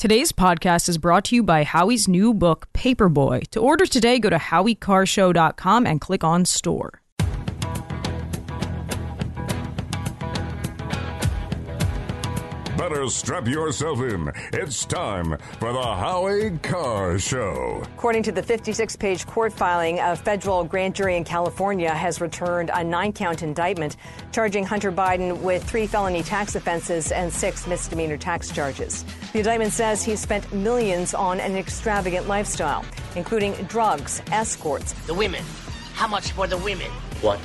Today's podcast is brought to you by Howie's new book, Paperboy. To order today, go to howiecarrshow.com and click on store. Better strap yourself in. It's time for the Howie Carr Show. According to the 56 page court filing, a federal grand jury in California has returned a nine count indictment charging Hunter Biden with three felony tax offenses and six misdemeanor tax charges. The indictment says he spent millions on an extravagant lifestyle, including drugs, escorts. The women. How much for the women? What?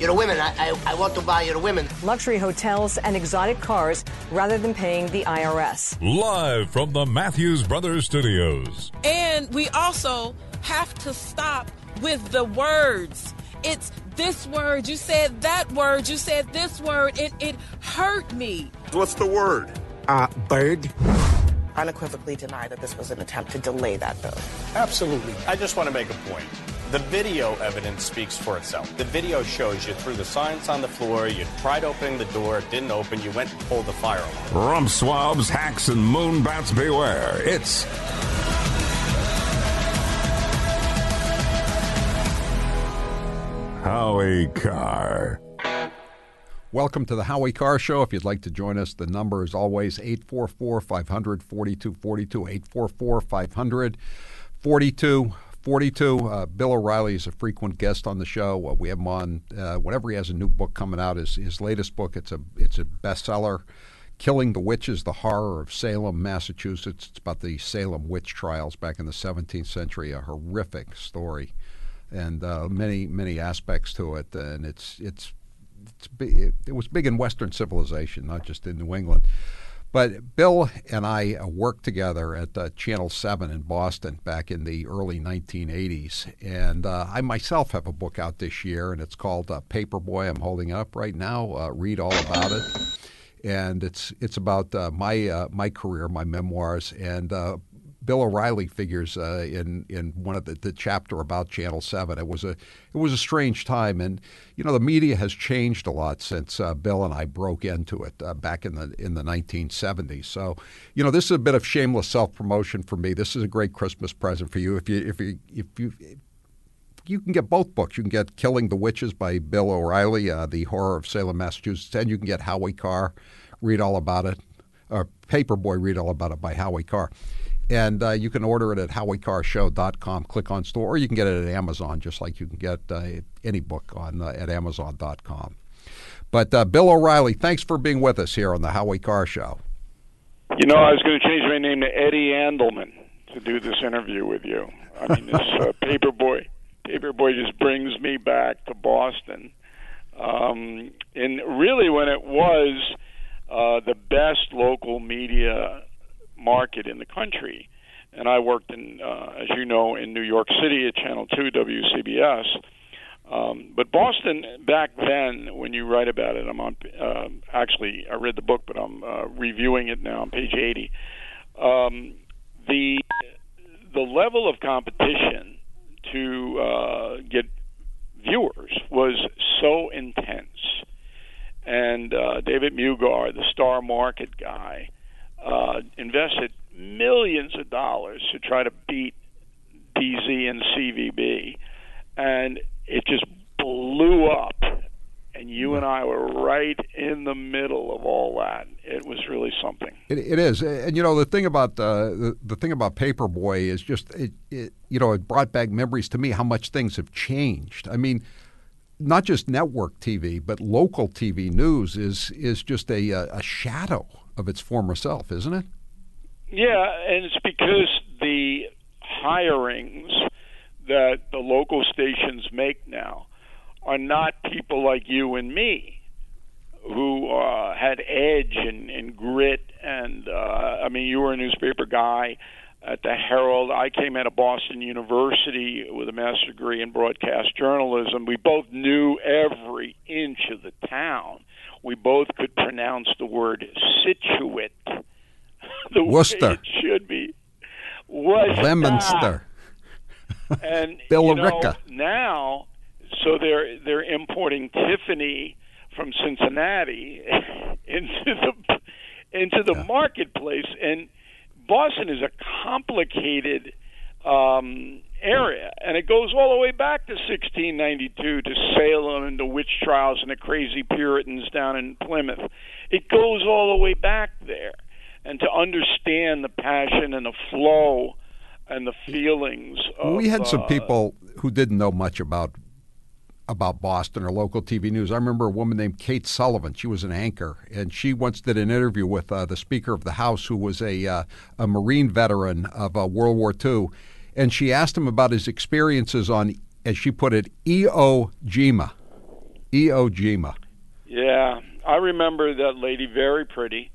You're the women. I, I, I want to buy you the women. luxury hotels, and exotic cars rather than paying the IRS. Live from the Matthews Brothers Studios. And we also have to stop with the words. It's this word, you said that word, you said this word. It, it hurt me. What's the word? Uh, bird. Unequivocally deny that this was an attempt to delay that vote. Absolutely. I just want to make a point. The video evidence speaks for itself. The video shows you threw the signs on the floor, you tried opening the door, it didn't open, you went and pulled the fire alarm. Rump swabs, hacks, and moon bats beware. It's Howie Carr. Welcome to the Howie Carr Show. If you'd like to join us, the number is always 844 500 4242. 844 500 4242. Uh, Bill O'Reilly is a frequent guest on the show. Uh, we have him on uh, whenever he has a new book coming out. His, his latest book, it's a, it's a bestseller. Killing the Witches, The Horror of Salem, Massachusetts. It's about the Salem witch trials back in the 17th century, a horrific story and uh, many many aspects to it. And it's it's it's it was big in Western civilization, not just in New England. But Bill and I uh, worked together at uh, Channel 7 in Boston back in the early 1980s. And uh, I myself have a book out this year, and it's called uh, Paperboy. I'm holding up right now. Uh, read all about it. And it's it's about uh, my my career, my memoirs, and Bill O'Reilly figures uh, in in one of the, the chapter about Channel Seven. It was a it was a strange time, and you know the media has changed a lot since uh, Bill and I broke into it uh, back in the in the 1970s. So, you know, this is a bit of shameless self promotion for me. This is a great Christmas present for you. If you if you if you you can get both books. You can get Killing the Witches by Bill O'Reilly, uh, The Horror of Salem, Massachusetts, and you can get Howie Carr, read all about it, or Paperboy, read all about it by Howie Carr. And uh, you can order it at howiecarrshow.com, click on store, or you can get it at Amazon, just like you can get uh, any book on uh, at amazon.com. But uh, Bill O'Reilly, thanks for being with us here on the Howie Carr Show. You know, I was going to change my name to Eddie Andelman to do this interview with you. I mean, this uh, Paperboy, Paperboy just brings me back to Boston. Um, and really, when it was uh, the best local media market in the country, and I worked in, uh, as you know, in New York City at Channel Two WCBS. Um, but Boston back then, when you write about it, I'm on. Uh, actually, I read the book, but I'm uh, reviewing it now on page 80. Um, the the level of competition to uh, get viewers was so intense, and uh, David Mugar, the star market guy, uh, invested millions of dollars to try to beat BZ and CVB, and it just blew up. And you and I were right in the middle of all that. It was really something. It, it is, and you know the thing about uh, the the thing about Paperboy is just it, it you know it brought back memories to me how much things have changed. I mean, not just network TV, but local TV news is is just a a shadow of its former self, isn't it? Yeah, and it's because the hirings that the local stations make now are not people like you and me who uh, had edge and, and grit. And uh, I mean, you were a newspaper guy at the Herald. I came out of Boston University with a master's degree in broadcast journalism. We both knew every inch of the town. We both could pronounce the word Scituate the Worcester. it should be. Worcester. And Billerica. You know, now, so they're they're importing Tiffany from Cincinnati into the into the marketplace, and Boston is a complicated um, area, and it goes all the way back to 1692 to Salem and the witch trials and the crazy Puritans down in Plymouth. It goes all the way back there, and to understand the passion and the flow and the feelings. Of, we had some uh, people who didn't know much about about Boston or local TV news. I remember a woman named Kate Sullivan. She was an anchor, and she once did an interview with uh, the Speaker of the House, who was a uh, a Marine veteran of uh, World War II, and she asked him about his experiences on, as she put it, Iwo Jima. Iwo Jima. Yeah, I remember that lady. Very pretty,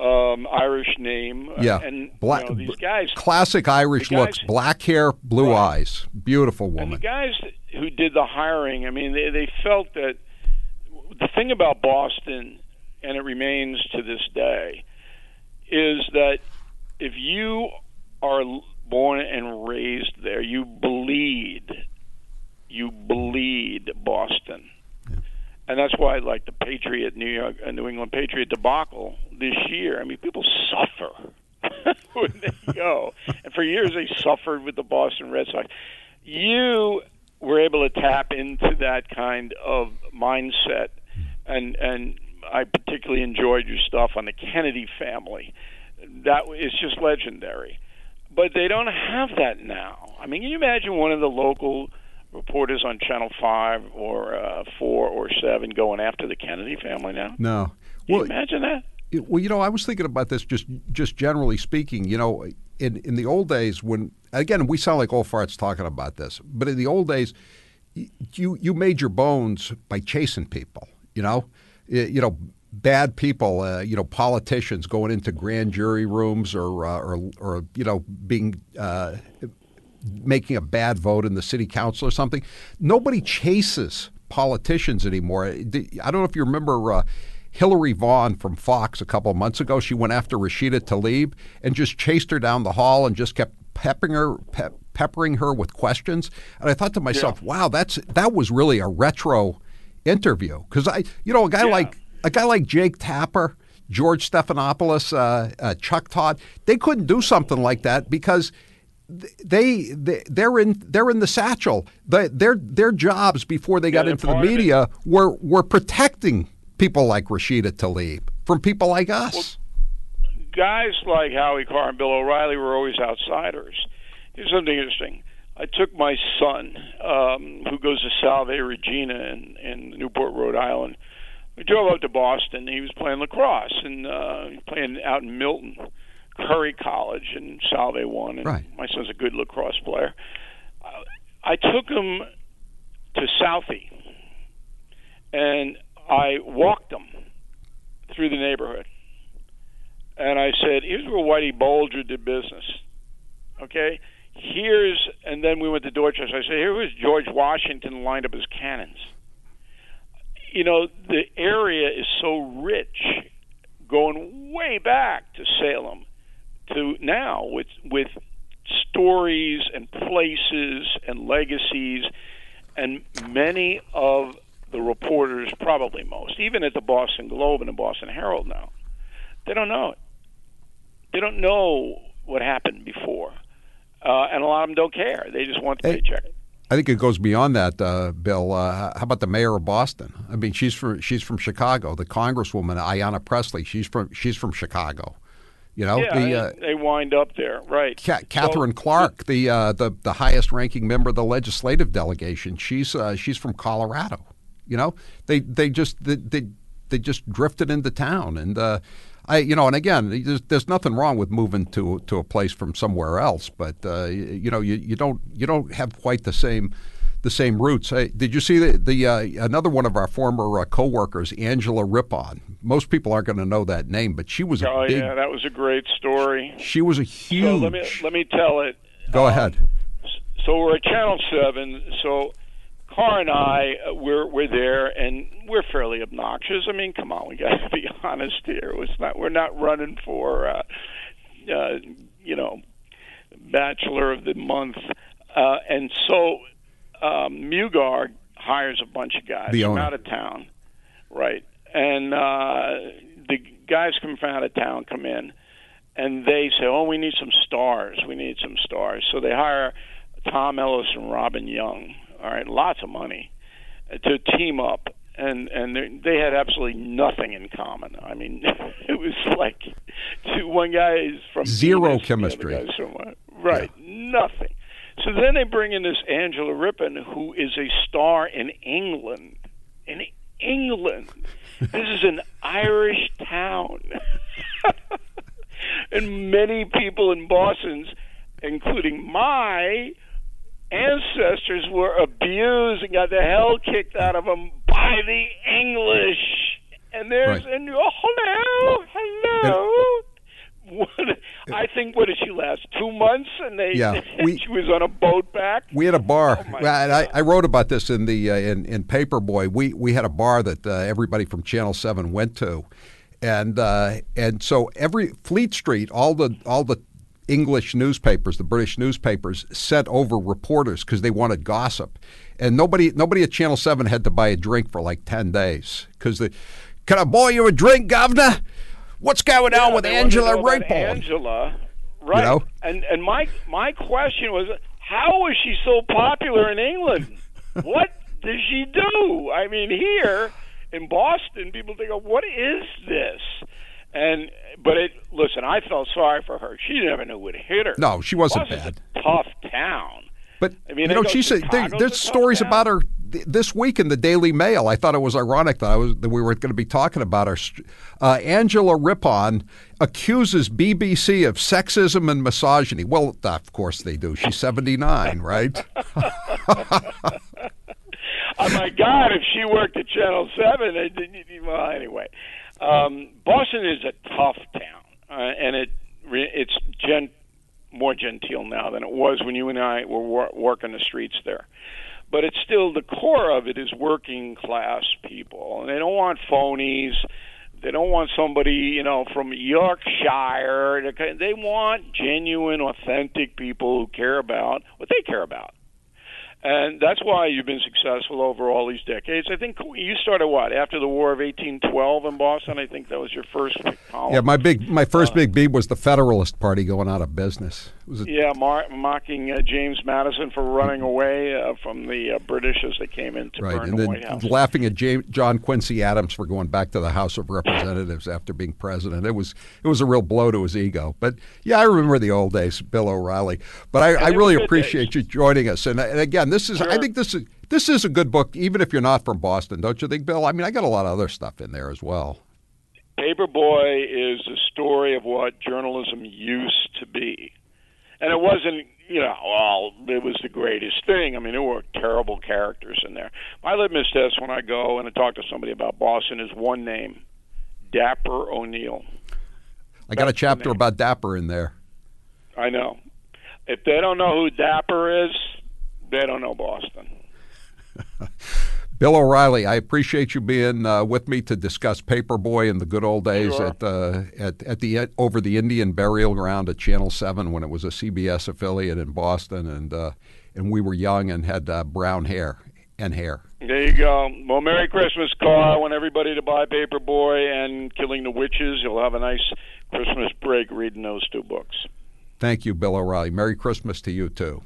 um, Irish name. uh, Yeah, and black, you know, these guys. classic Irish guys- looks, black hair, blue Right. eyes, beautiful woman. And the guys who did the hiring, I mean, they, they felt that the thing about Boston, and it remains to this day, is that if you are born and raised there, you bleed, you bleed Boston. And that's why, like the Patriot, New York, uh, New England Patriot debacle this year. I mean, people suffer when they go, and for years they suffered with the Boston Red Sox. You were able to tap into that kind of mindset, and and I particularly enjoyed your stuff on the Kennedy family. That is just legendary. But they don't have that now. I mean, can you imagine one of the local reporters on Channel Five or uh, Four or Seven going after the Kennedy family now? No. Can you imagine that? It- Well, you know, I was thinking about this just just generally speaking. You know, in in the old days when again we sound like old farts talking about this, but in the old days, you you made your bones by chasing people. You know, you know. Bad people, uh, you know, politicians going into grand jury rooms or, uh, or, or you know, being uh, making a bad vote in the city council or something. Nobody chases politicians anymore. I don't know if you remember uh, Hillary Vaughn from Fox a couple of months ago. She went after Rashida Tlaib and just chased her down the hall and just kept peppering her. Pe- peppering her with questions and i thought to myself wow that's that was really a retro interview because i you know a guy like a guy like jake tapper george stephanopoulos uh, uh, chuck todd they couldn't do something like that because they, they they're in they're in the satchel. The, their their jobs before they got into the part of it. media were were protecting people like Rashida Tlaib from people like us. guys like Howie Carr and Bill O'Reilly were always outsiders. Here's something interesting. I took my son, um, who goes to Salve Regina in, in Newport, Rhode Island. We drove up to Boston. He was playing lacrosse and uh, playing out in Milton, Curry College, and Salve won. And Right. my son's a good lacrosse player. Uh, I took him to Southie, and I walked him through the neighborhood and I said, "Here's where Whitey Bulger did business." Okay, here's and then we went to Dorchester. I said, "Here was George Washington lined up his cannons." You know, the area is so rich, going way back to Salem, to now with with stories and places and legacies, and many of the reporters, probably most, even at the Boston Globe and the Boston Herald now, they don't know it. They don't know what happened before, uh, and a lot of them don't care. They just want the Hey. paycheck. I think it goes beyond that, uh, Bill. Uh, how about the mayor of Boston? I mean, she's from she's from Chicago. The Congresswoman Ayanna Pressley, she's from she's from Chicago. You know, yeah, the they, uh, they wind up there, right? Ca- So- Katherine Clark, the uh, the the highest ranking member of the legislative delegation, she's uh, she's from Colorado. You know, they they just they they, they just drifted into town, and uh, I you know, and again, there's, there's nothing wrong with moving to to a place from somewhere else, but uh, you, you know, you, you don't you don't have quite the same. The same roots. Hey, did you see the, the uh, another one of our former uh, coworkers, Angela Rippon? Most people aren't going to know that name, but she was a Oh big. yeah, that was a great story. She was a huge. So let me let me tell it. Go ahead. So we're at Channel Seven. So Carr and I, uh, we're we're there, and we're fairly obnoxious. I mean, come on, we got to be honest here. It's not we're not running for, uh, uh, you know, Bachelor of the Month, uh, and so um, Mugar hires a bunch of guys from out of town, right? And uh, the guys come from out of town come in, and they say, "Oh, we need some stars. We need some stars." So they hire Tom Ellis and Robin Young. All right, lots of money to team up, and and they, they had absolutely nothing in common. I mean, it was like two, one guy is from Zero Venus, chemistry. right, nothing. So then they bring in this Angela Rippon, who is a star in England. In England, this is an Irish town, and many people in Boston's, including my ancestors, were abused and got the hell kicked out of them by the English. And there's Right. and oh, hello, hello. What, I think what did she last? Two months, and they Yeah, we- she was on a boat back. We had a bar. Oh, and I, I wrote about this in the uh, in, in Paperboy. We we had a bar that uh, everybody from Channel Seven went to, and uh, and so every Fleet Street, all the all the English newspapers, the British newspapers, sent over reporters because they wanted gossip, and nobody nobody at Channel Seven had to buy a drink for like ten days because the can I buy you a drink, Governor? What's going on with they wanted to Angela Rippon? Angela, right? You know? And and my my question was, how was she so popular in England? what did she do? I mean, here in Boston, people think, oh, what is this? And but it listen, I felt sorry for her. She never knew what hit her. No, she wasn't Boston's bad. a tough town. But I mean, you know, she said there, there's stories town. about her th- this week in the Daily Mail. I thought it was ironic that I was that we were going to be talking about her. Uh, Angela Rippon accuses BBC of sexism and misogyny. Well, of course they do. She's 79, right? Oh my God! If she worked at Channel Seven, well, anyway, um, Boston is a tough town, uh, and it it's gen- more genteel now than it was when you and I were wor- working the streets there. But it's still the core of it is working class people, and they don't want phonies. They don't want somebody, you know, from Yorkshire. They want genuine, authentic people who care about what they care about. And that's why you've been successful over all these decades. I think you started what after the War of 1812 in Boston. I think that was your first column. yeah, my big, my first uh, big beat was the Federalist Party going out of business. It was a, Yeah, mar- mocking uh, James Madison for running away uh, from the uh, British as they came in to right, burn and the then White House. laughing at J- John Quincy Adams for going back to the House of Representatives after being president. It was it was a real blow to his ego. But yeah, I remember the old days, Bill O'Reilly. But I, I really appreciate days. you joining us. And, and again, this is I think this is this is a good book, even if you're not from Boston, don't you think, Bill? I mean, I got a lot of other stuff in there as well. Paperboy is the story of what journalism used to be. And it wasn't, you know, well, it was the greatest thing. I mean, there were terrible characters in there. My litmus test when I go and I talk to somebody about Boston is one name Dapper O'Neill. I got a That's the chapter about Dapper in there. I know. If they don't know who Dapper is, they don't know Boston. Bill O'Reilly, I appreciate you being uh, with me to discuss Paperboy and the good old days Sure. at uh, at at the over the Indian burial ground at Channel Seven when it was a CBS affiliate in Boston, and uh, and we were young and had uh, brown hair and hair. There you go. Well, Merry Christmas, Carr. I want everybody to buy Paperboy and Killing the Witches. You'll have a nice Christmas break reading those two books. Thank you, Bill O'Reilly. Merry Christmas to you too.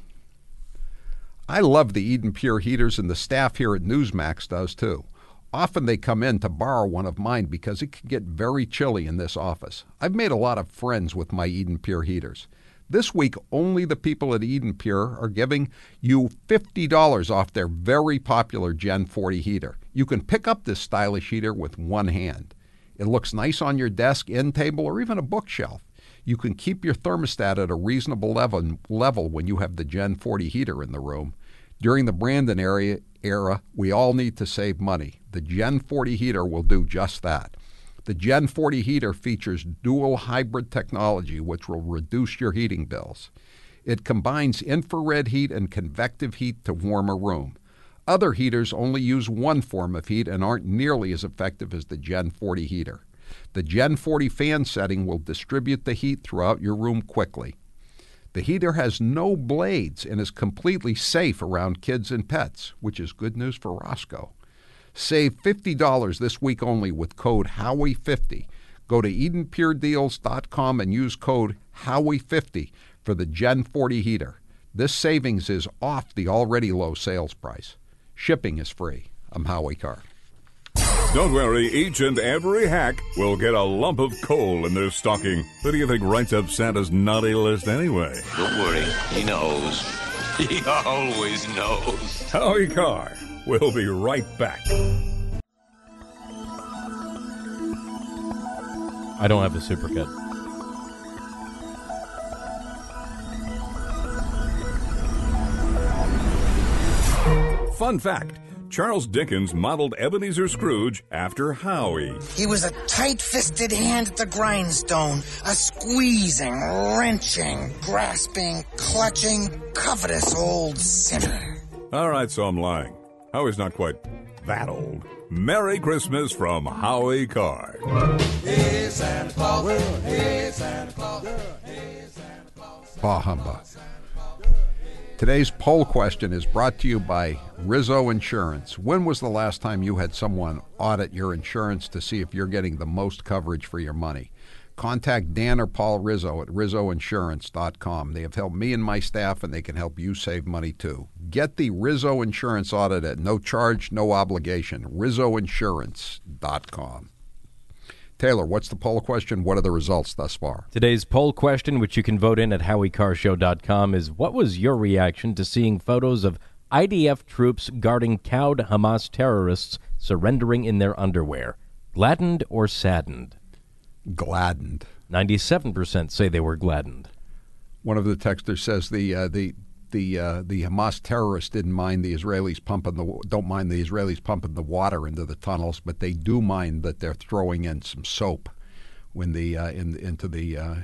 I love the Eden Pure heaters, and the staff here at Newsmax does too. Often they come in to borrow one of mine because it can get very chilly in this office. I've made a lot of friends with my Eden Pure heaters. This week, only the people at Eden Pure are giving you $50 off their very popular Gen 40 heater. You can pick up this stylish heater with one hand. It looks nice on your desk, end table, or even a bookshelf. You can keep your thermostat at a reasonable level, level when you have the Gen 40 heater in the room. During the Brandon area, era, we all need to save money. The Gen 40 heater will do just that. The Gen 40 heater features dual hybrid technology, which will reduce your heating bills. It combines infrared heat and convective heat to warm a room. Other heaters only use one form of heat and aren't nearly as effective as the Gen 40 heater. The Gen 40 fan setting will distribute the heat throughout your room quickly. The heater has no blades and is completely safe around kids and pets, which is good news for Roscoe. Save $50 this week only with code HOWIE50. Go to EdenPureDeals.com and use code Howie50 for the Gen 40 heater. This savings is off the already low sales price. Shipping is free. I'm Howie Carr. Don't worry, each and every hack will get a lump of coal in their stocking. Who do you think writes up Santa's naughty list anyway? Don't worry, he knows. He always knows. Howie Carr. We'll be right back. I don't have a supercut. Fun fact Charles Dickens modeled Ebenezer Scrooge after Howie. He was a tight fisted hand at the grindstone, a squeezing, wrenching, grasping, clutching, covetous old sinner. All right, so I'm lying. Howie's not quite that old. Merry Christmas from Howie Carr. Hey, Santa Claus. Hey, Santa Claus. Hey, Santa Claus. Bah humbug. Today's poll question is brought to you by Rizzo Insurance. When was the last time you had someone audit your insurance to see if you're getting the most coverage for your money? Contact Dan or Paul Rizzo at rizzoinsurance.com. They have helped me and my staff, and they can help you save money too. Get the Rizzo Insurance audit at no charge, no obligation. rizzoinsurance.com. Taylor, what's the poll question? What are the results thus far? Today's poll question, which you can vote in at howiecarrshow.com, is what was your reaction to seeing photos of IDF troops guarding cowed Hamas terrorists surrendering in their underwear? Gladdened or saddened? Gladdened. 97% say they were gladdened. One of the texters says the uh, the the uh, the Hamas terrorists didn't mind the Israelis pumping the don't mind the Israelis pumping the water into the tunnels, but they do mind that they're throwing in some soap when the uh, in, into the uh,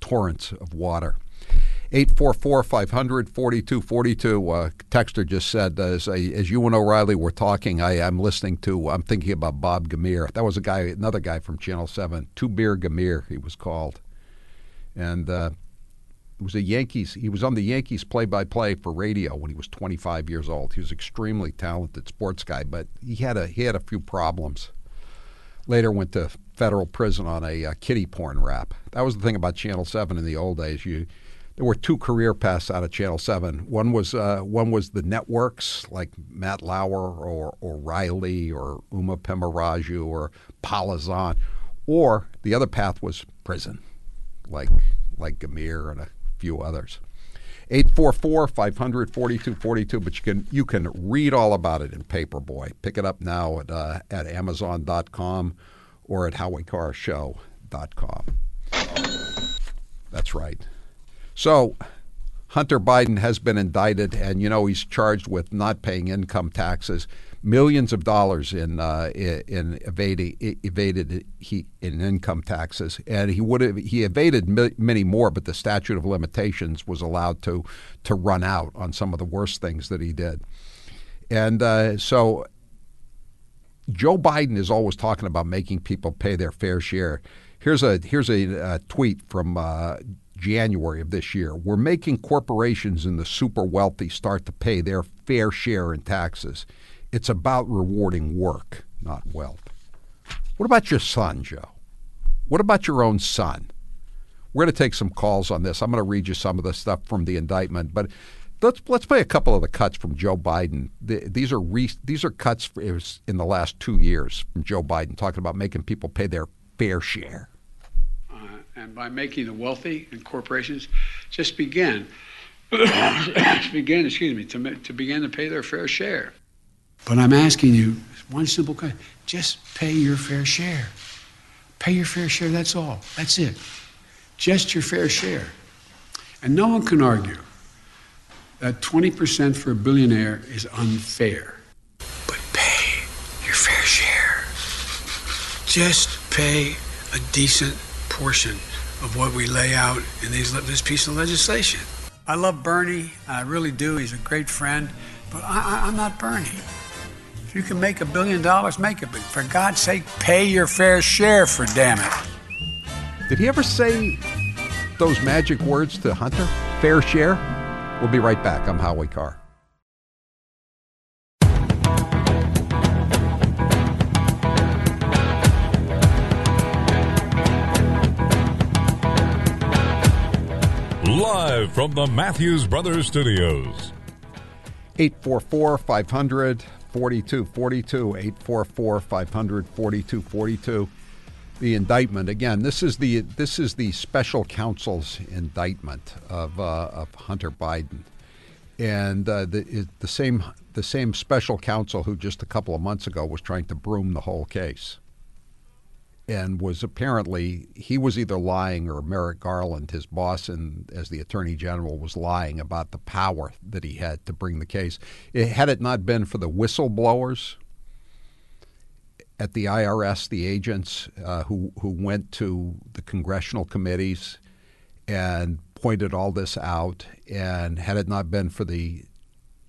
torrents of water. 844-500-4242. Uh, texter just said, as, as you and O'Reilly were talking, I, am listening to, I'm thinking about Bob Gamere. That was a guy, another guy from Channel 7, Two Beer Gamere, he was called. And uh, was a Yankees. He was on the Yankees play-by-play for radio when he was 25 years old. He was extremely talented sports guy, but he had a he had a few problems. Later went to federal prison on a, a kitty porn rap. That was the thing about Channel 7 in the old days. You there were two career paths out of Channel 7. One was uh, one was the networks like Matt Lauer or O'Reilly or Uma Pemmaraju or Paula Zahn, or the other path was prison, like like Gamere and a few others. 844-500-4242, but you can you can read all about it in Paperboy. Pick it up now at uh, at amazon.com or at howiecarrshow.com. That's right. So, Hunter Biden has been indicted, and you know he's charged with not paying income taxes, millions of dollars in uh, in evading evaded he in income taxes, and he would have he evaded many more, but the statute of limitations was allowed to to run out on some of the worst things that he did, and uh, so Joe Biden is always talking about making people pay their fair share. Here's a here's a, a tweet from. Uh, January of this year. We're making corporations and the super wealthy start to pay their fair share in taxes. It's about rewarding work, not wealth. What about your son, Joe? What about your own son? We're going to take some calls on this. I'm going to read you some of the stuff from the indictment, but let's let's play a couple of the cuts from Joe Biden. The, these are re, these are cuts in the last two years from Joe Biden talking about making people pay their fair share uh, and by making the wealthy and corporations just begin, begin, excuse me, to, to begin to pay their fair share. But I'm asking you one simple question: just pay your fair share. Pay your fair share. That's all. That's it. Just your fair share. And no one can argue that 20% for a billionaire is unfair. But pay your fair share. Just pay a decent portion of what we lay out in these, this piece of legislation. I love Bernie. I really do. He's a great friend. But I, am not Bernie. You can make a billion dollars, make it. But for God's sake, pay your fair share for damn it. Did he ever say those magic words to Hunter? Fair share? We'll be right back. I'm Howie Carr. Live from the Matthews Brothers Studios. 844 500 4242. 844 500 4242. The indictment again. This is the this is the special counsel's indictment of uh, of Hunter Biden, and uh, the the same the same special counsel who just a couple of months ago was trying to broom the whole case and was apparently he was either lying or Merrick Garland, his boss and as the attorney general, was lying about the power that he had to bring the case. It, had it not been for the whistleblowers at the IRS, the agents uh, who who went to the congressional committees and pointed all this out, and had it not been for the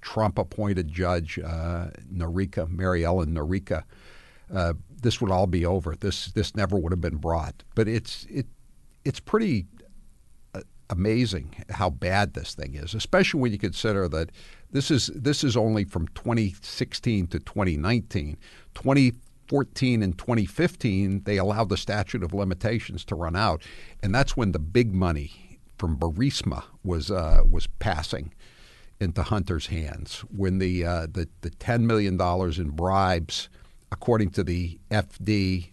Trump-appointed judge uh, Mary Ellen Noreika. Uh, this would all be over. This this never would have been brought. But it's it it's pretty uh, amazing how bad this thing is, especially when you consider that this is this is only from 2016 to 2019. 2014 and 2015 they allowed the statute of limitations to run out, and that's when the big money from Burisma was uh, was passing into Hunter's hands. When the uh, the the 10 million dollars in bribes according to the FD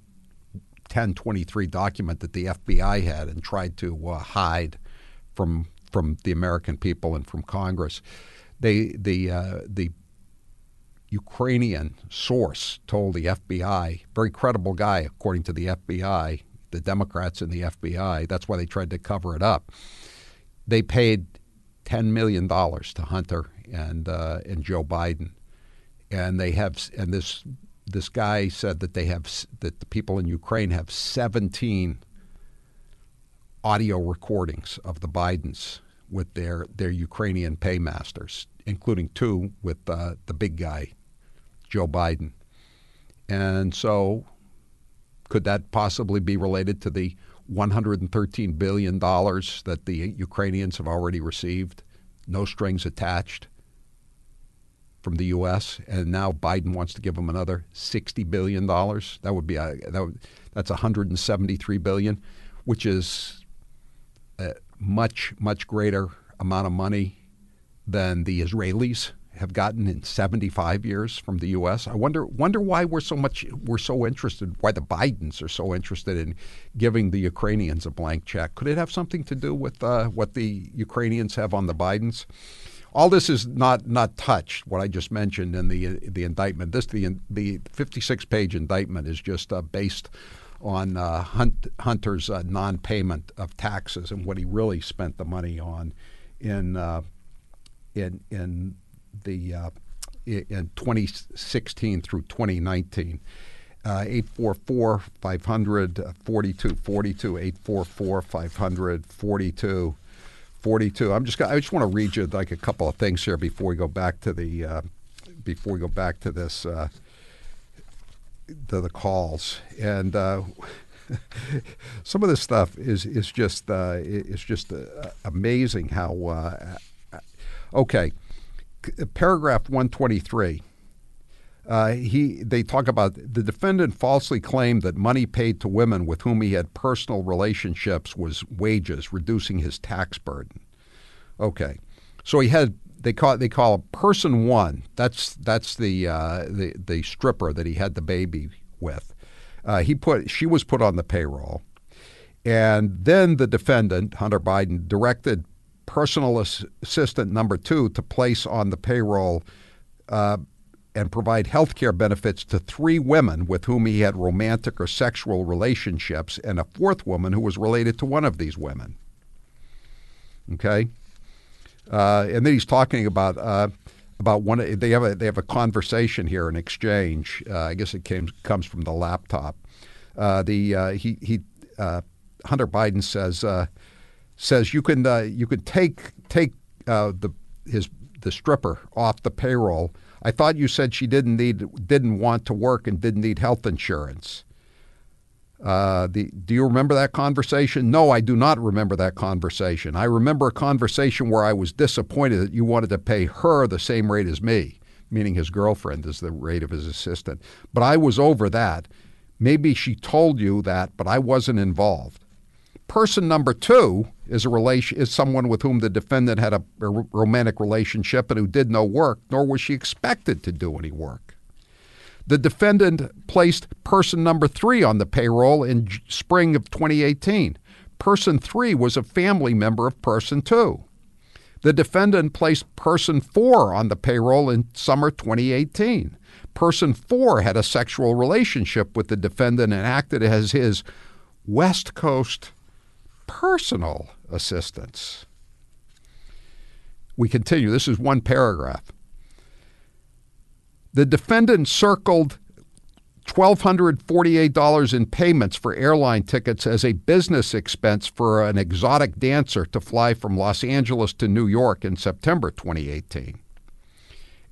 1023 document that the FBI had and tried to uh, hide from from the American people and from Congress. They the uh, the Ukrainian source told the FBI, very credible guy according to the FBI, the Democrats in the FBI. That's why they tried to cover it up. They paid ten million dollars to Hunter and uh, and Joe Biden, and they have and this this guy said that they have that the people in Ukraine have 17 audio recordings of the Bidens with their their Ukrainian paymasters, including two with uh, the big guy, Joe Biden. And so, could that possibly be related to the 113 billion dollars that the Ukrainians have already received, no strings attached? From the U.S. and now Biden wants to give them another sixty billion dollars. That would be a that would, that's one hundred and seventy three billion, which is a much much greater amount of money than the Israelis have gotten in 75 years from the U.S. I wonder wonder why we're so much we're so interested why the Bidens are so interested in giving the Ukrainians a blank check. Could it have something to do with uh, what the Ukrainians have on the Bidens? All this is not not touched. What I just mentioned in the the indictment. This the the 56 page indictment is just uh, based on uh, Hunt, Hunter's uh, non-payment of taxes and what he really spent the money on in uh, in in the uh, in 2016 through 2019. Uh, 844 500 4242 844 500 42 42. I'm just I just want to read you like a couple of things here before we go back to the uh, before we go back to this uh, to the calls. And uh, some of this stuff is is just uh, is just uh, amazing how uh, okay. Paragraph 123 uh, he they talk about the defendant falsely claimed that money paid to women with whom he had personal relationships was wages, reducing his tax burden. Okay, so he had they call they call person one. That's that's the uh, the the stripper that he had the baby with. Uh, he put she was put on the payroll, and then the defendant Hunter Biden directed personal assistant number two to place on the payroll uh, and provide health care benefits to three women with whom he had romantic or sexual relationships and a fourth woman who was related to one of these women. Okay? Uh, and then he's talking about uh, about one. They have a they have a conversation here, an exchange. Uh, I guess it came comes from the laptop. Uh, the uh, he he uh, Hunter Biden says says you can you could take take the his the stripper off the payroll I thought you said she didn't need didn't want to work and didn't need health insurance. Uh, the, do you remember that conversation? No, I do not remember that conversation. I remember a conversation where I was disappointed that you wanted to pay her the same rate as me, meaning his girlfriend is the rate of his assistant. But I was over that. Maybe she told you that, but I wasn't involved. Person number two is a relation is someone with whom the defendant had a, a romantic relationship and who did no work, nor was she expected to do any work. The defendant placed person number three on the payroll in spring of 2018. Person three was a family member of person two. The defendant placed person four on the payroll in summer 2018. Person four had a sexual relationship with the defendant and acted as his West Coast personal assistants. We continue. This is one paragraph. The defendant circled $1,248 in payments for airline tickets as a business expense for an exotic dancer to fly from Los Angeles to New York in September 2018.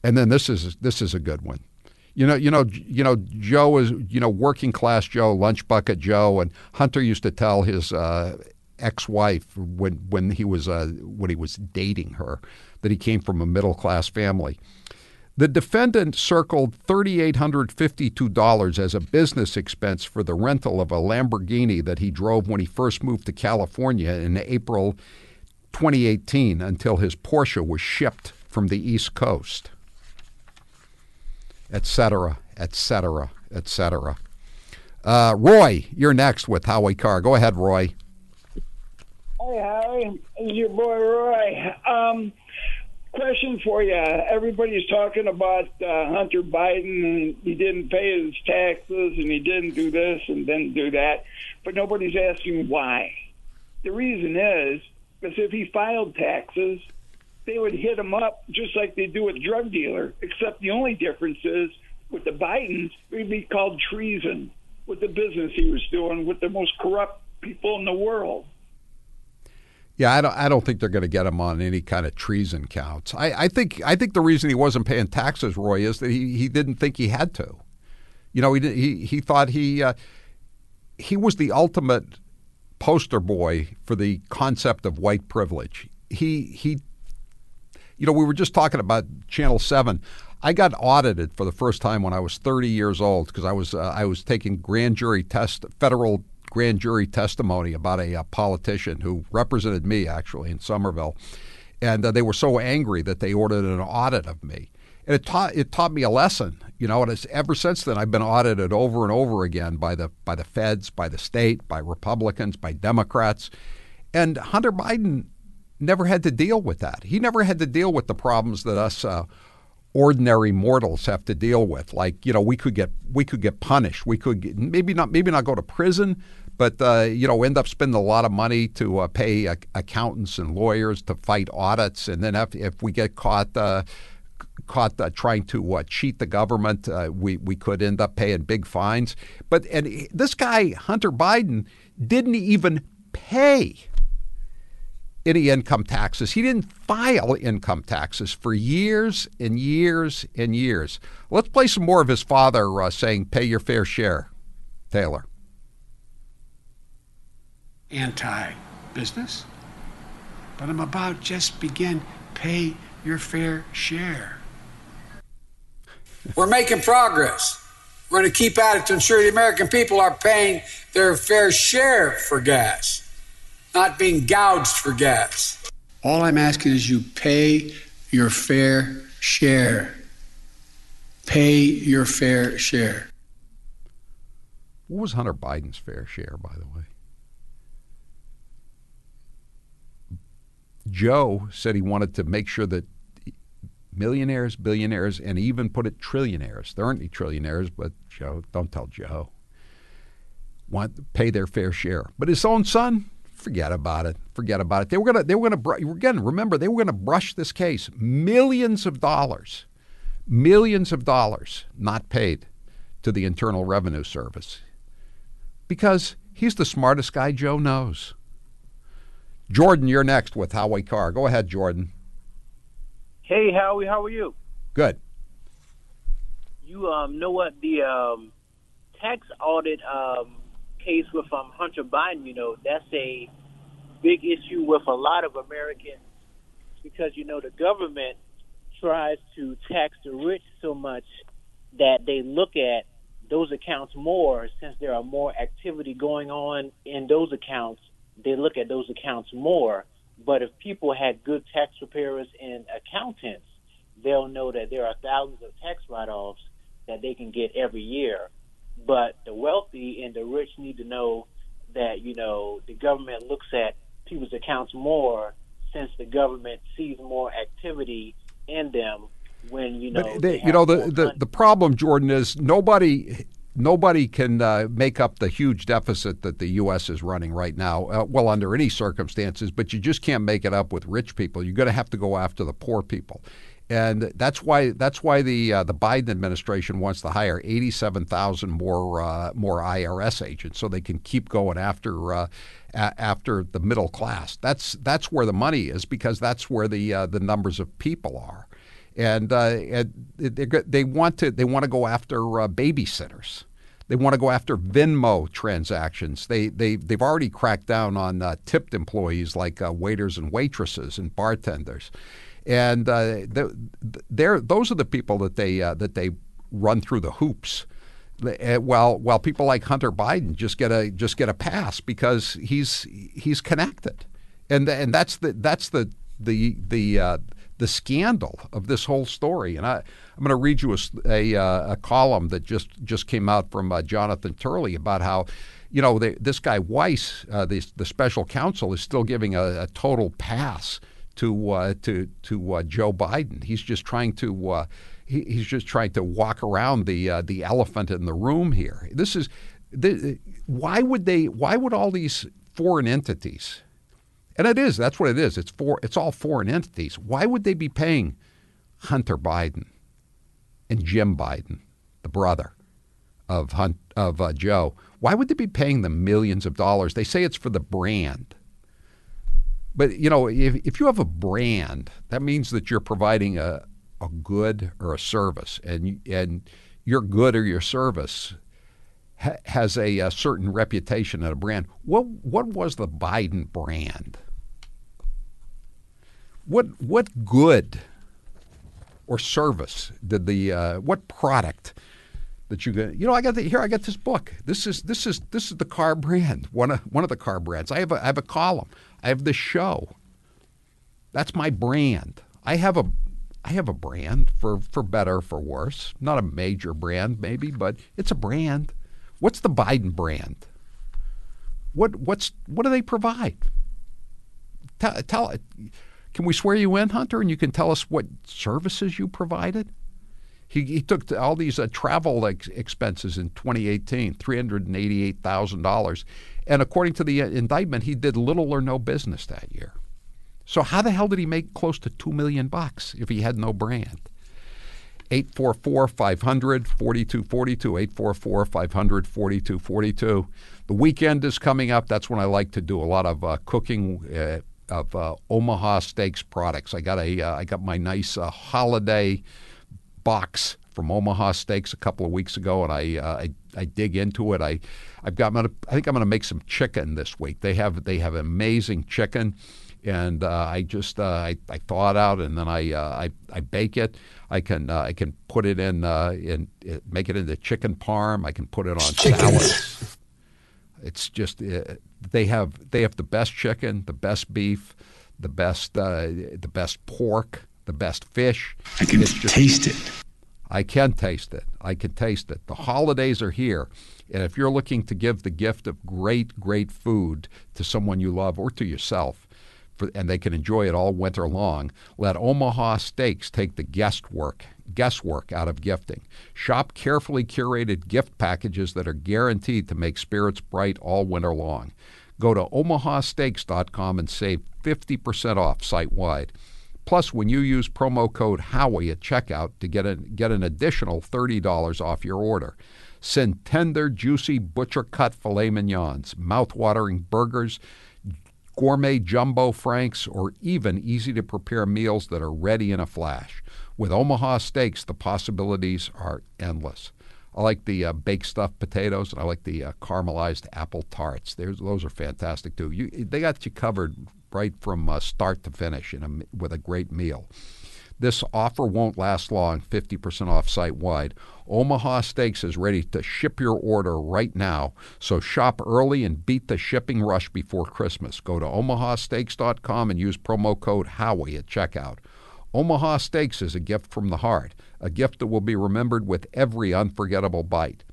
And then this is this is a good one. You know, you know, you know, Joe is you know working class Joe, lunch bucket Joe, and Hunter used to tell his uh, ex-wife when when he was uh, when he was dating her that he came from a middle class family. The defendant circled $3,852 as a business expense for the rental of a Lamborghini that he drove when he first moved to California in April 2018 until his Porsche was shipped from the East Coast, etc., etc., etc. Roy, you're next with Howie Carr. Go ahead, Roy. Hey. This is your boy, Roy. Um, question for you. Everybody's talking about uh, Hunter Biden he didn't pay his taxes and he didn't do this and didn't do that, but nobody's asking why. The reason is because if he filed taxes, they would hit him up just like they do with drug dealer, except the only difference is with the Bidens, would be called treason with the business he was doing with the most corrupt people in the world. Yeah, I don't. I don't think they're going to get him on any kind of treason counts. I, I think. I think the reason he wasn't paying taxes, Roy, is that he, he didn't think he had to. You know, he he he thought he uh, he was the ultimate poster boy for the concept of white privilege. He he. You know, we were just talking about Channel Seven. I got audited for the first time when I was 30 years old because I was uh, I was taking grand jury test federal grand jury testimony about a, a politician who represented me actually in Somerville, and uh, they were so angry that they ordered an audit of me. And it taught it taught me a lesson, you know. And it's, ever since then, I've been audited over and over again by the by the feds, by the state, by Republicans, by Democrats, and Hunter Biden never had to deal with that. He never had to deal with the problems that us. Uh, ordinary mortals have to deal with. Like you know, we could get we could get punished. We could get, maybe not maybe not go to prison, but uh, you know, end up spending a lot of money to uh, pay uh, accountants and lawyers to fight audits, and then if, if we get caught. Uh, caught uh, trying to uh, cheat the government, we we could end up paying big fines. But and this guy Hunter Biden didn't even pay any income taxes. He didn't file income taxes for years and years and years. Let's play some more of his father saying, pay your fair share. Taylor. Anti business, but I'm about just begin pay your fair share. We're making progress. We're going to keep at it to ensure the American people are paying their fair share for gas not being gouged for gas. All I'm asking is you pay your fair share. Pay your fair share. What was Hunter Biden's fair share, by the way? Joe said he wanted to make sure that millionaires, billionaires, and even put it trillionaires. There aren't any trillionaires, but Joe, don't tell Joe. Want to pay their fair share. But his own son, forget about it. Forget about it. They were gonna. They were gonna. Again, remember, they were gonna brush this case. Millions of dollars, millions of dollars not paid to the Internal Revenue Service because he's the smartest guy Joe knows. Jordan, you're next with Howie Carr. Go ahead, Jordan. Hey, Howie, how are you? Good. You um, know what the um, tax audit um, case with um, Hunter Biden, you know, that's a big issue with a lot of Americans because, you know, the government tries to tax the rich so much that they look at those accounts more since there are more activity going on in those accounts they look at those accounts more. But if people had good tax preparers and accountants, they'll know that there are thousands of tax write-offs that they can get every year. But the wealthy and the rich need to know that you know the government looks at people's accounts more since the government sees more activity in them when you know But they they, you know the, the, the problem, Jordan, is nobody nobody can uh, make up the huge deficit that the U.S. is running right now. Uh, well, under any circumstances, but you just can't make it up with rich people. You're going to have to go after the poor people. And that's why that's why the uh, the Biden administration wants to hire 87,000 more uh, more IRS agents so they can keep going after uh, after the middle class. That's that's where the money is because that's where the uh, the numbers of people are and, uh, and they, they want to they want to go after uh, babysitters. They want to go after Venmo transactions. They they they've already cracked down on uh, tipped employees like uh, waiters and waitresses and bartenders, and uh, they're, those are the people that they uh, that they run through the hoops. Uh, While while people like Hunter Biden just get a just get a pass because he's he's connected, and and that's the that's the the the the scandal of this whole story. And I, I'm going to read you a, a, uh, a column that just, just came out from uh, Jonathan Turley about how, you know, they, this guy Weiss, uh, the, the special counsel, is still giving a, a total pass to uh, to to uh, Joe Biden. He's just trying to he, he's just trying to walk around the the elephant in the room here. This is the, why would they? Why would all these foreign entities? And it is. That's what it is. It's for. It's all foreign entities. Why would they be paying Hunter Biden and Jim Biden, the brother of Hunt, of uh, Joe? Why would they be paying them millions of dollars? They say it's for the brand. But you know, if, if you have a brand, that means that you're providing a, a good or a service, and and your good or your service ha- has a, a certain reputation and a brand. What what was the Biden brand? What what good or service did the uh, what product that you get? You know, I got the, here. I got this book. This is this is this is the Carr brand. One of one of the Carr brands. I have a I have a column. I have the show. That's my brand. I have a I have a brand for for better for worse. Not a major brand maybe, but it's a brand. What's the Biden brand? What what's what do they provide? Tell, tell can we swear you in, Hunter, and you can tell us what services you provided? He, he took all these uh, travel ex- expenses in 2018, $388,000. And according to the uh, indictment, he did little or no business that year. So how the hell did he make close to 2 million bucks if he had no brand? 844 500 4242. 844 500 4242. The weekend is coming up. That's when I like to do a lot of uh, cooking uh, of uh, Omaha Steaks products. I got a uh, I got my nice uh, holiday box from Omaha Steaks a couple of weeks ago, and I uh, I, I dig into it. I I've got I think I'm going to make some chicken this week. They have they have amazing chicken and uh, I just uh, I, I thaw it out and then I uh, I, I bake it. I can uh, I can put it in uh, in make it into chicken parm. I can put it on salads. It's just uh, they have they have the best chicken, the best beef, the best the best pork, the best fish. I can just- taste it. I can taste it. I can taste it. The holidays are here. And if you're looking to give the gift of great, great food to someone you love or to yourself, for, and they can enjoy it all winter long, let Omaha Steaks take the guesswork guesswork out of gifting. Shop carefully curated gift packages that are guaranteed to make spirits bright all winter long. Go to omahasteaks.com and save 50% off site wide. Plus, when you use promo code Howie at checkout to get, get an additional $30 off your order. Send tender, juicy butcher cut filet mignons, mouth-watering burgers, gourmet jumbo franks, or even easy to prepare meals that are ready in a flash. With Omaha Steaks, the possibilities are endless. I like the uh, baked stuffed potatoes, and I like the uh, caramelized apple tarts. There's, those are fantastic too. You, they got you covered right from uh, start to finish in a, with a great meal. This offer won't last long, 50% off site wide. Omaha Steaks is ready to ship your order right now, so shop early and beat the shipping rush before Christmas. Go to omahasteaks.com and use promo code Howie at checkout. Omaha Steaks is a gift from the heart, a gift that will be remembered with every unforgettable bite.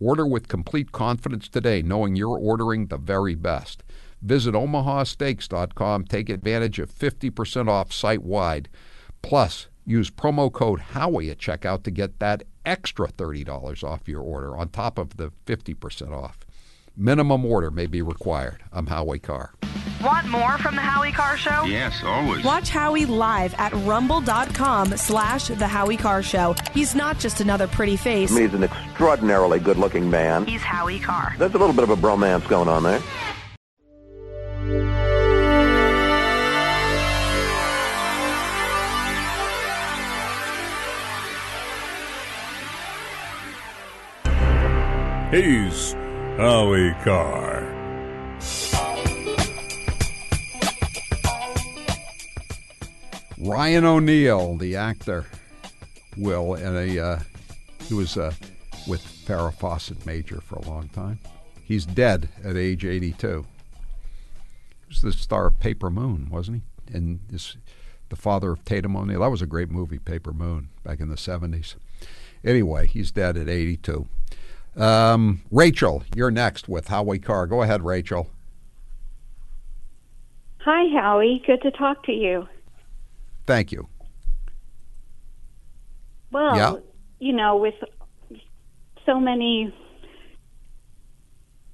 Order with complete confidence today, knowing you're ordering the very best. Visit omahasteaks.com, take advantage of 50% off site wide. Plus, use promo code Howie at checkout to get that extra $30 off your order on top of the 50% off. Minimum order may be required. I'm Howie Carr. Want more from the Howie Carr Show? Yes, always. Watch Howie live at rumble.com slash the Howie Carr Show. He's not just another pretty face. He's an extraordinarily good-looking man. He's Howie Carr. There's a little bit of a bromance going on there. Howie Carr. Ryan O'Neal, the actor, will, and a uh, he was uh, with Farrah Fawcett Major for a long time. He's dead at age 82. He was the star of Paper Moon, wasn't he? And this, the father of Tatum O'Neal. That was a great movie, Paper Moon, back in the 70s. Anyway, he's dead at 82. Um, Rachel, you're next with Howie Carr. Go ahead, Rachel. Hi, Howie. Good to talk to you. Thank you. Well, Yeah. you know, with so many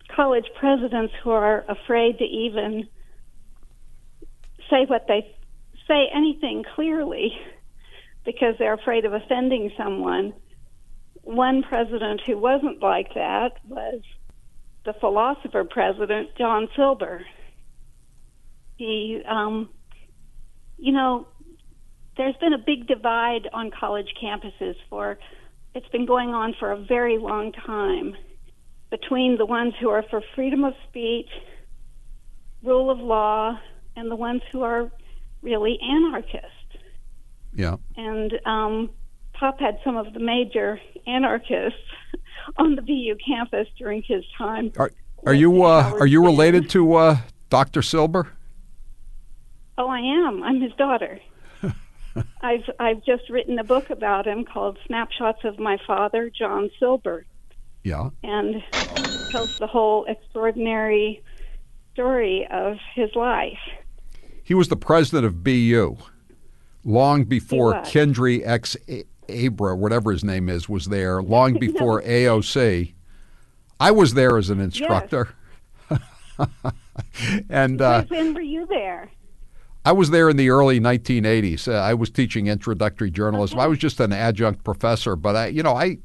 college presidents who are afraid to even say what they say anything clearly because they're afraid of offending someone. One president who wasn't like that was the philosopher president, John Silber. He, um, you know, there's been a big divide on college campuses for it's been going on for a very long time between the ones who are for freedom of speech, rule of law, and the ones who are really anarchists. Yeah. And um, Pop had some of the major anarchists on the BU campus during his time. Are, are you uh, are you related to uh, Dr. Silber? Oh, I am. I'm his daughter. I've I've just written a book about him called Snapshots of My Father, John Silber, Yeah. and tells the whole extraordinary story of his life. He was the president of BU long before. Kendry X Abra, whatever his name is, was there. Long before AOC. I was there as an instructor, Yes. and uh, when were you there? I was there in the early 1980s. Uh, I was teaching introductory journalism. I was just an adjunct professor, but I, you know, I,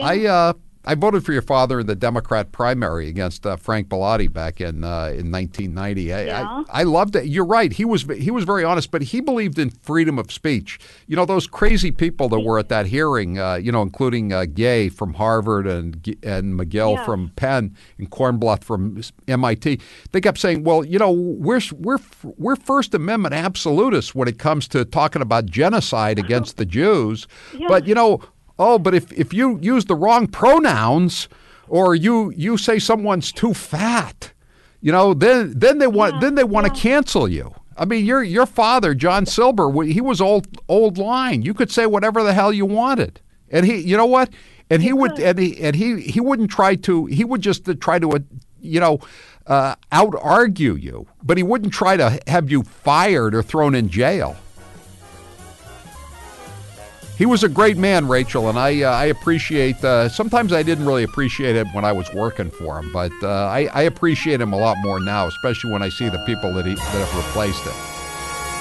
I, uh, I voted for your father in the Democrat primary against uh, Frank Bellotti back in uh, in 1990. I, Yeah. I, I loved it. You're right. He was he was very honest, but he believed in freedom of speech. You know, those crazy people that were at that hearing. Uh, you know, including uh, Gay from Harvard and and Magill Yeah. from Penn and Kornbluth from MIT. They kept saying, "Well, you know, we're we're we're First Amendment absolutists when it comes to talking about genocide against the Jews, yeah. but you know." Oh, but if, if you use the wrong pronouns or you you say someone's too fat, you know, then then they want then they want to cancel you. I mean, your your father, John Silber, he was old old line. You could say whatever the hell you wanted, and he, you know what? And he would and he and he he wouldn't try to. He would just try to, uh, you know, uh, out argue you, but he wouldn't try to have you fired or thrown in jail. He was a great man, Rachel, and I uh, I appreciate. Uh, sometimes I didn't really appreciate him when I was working for him, but uh, I, I appreciate him a lot more now, especially when I see the people that he that have replaced him.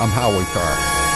I'm Howie Carr.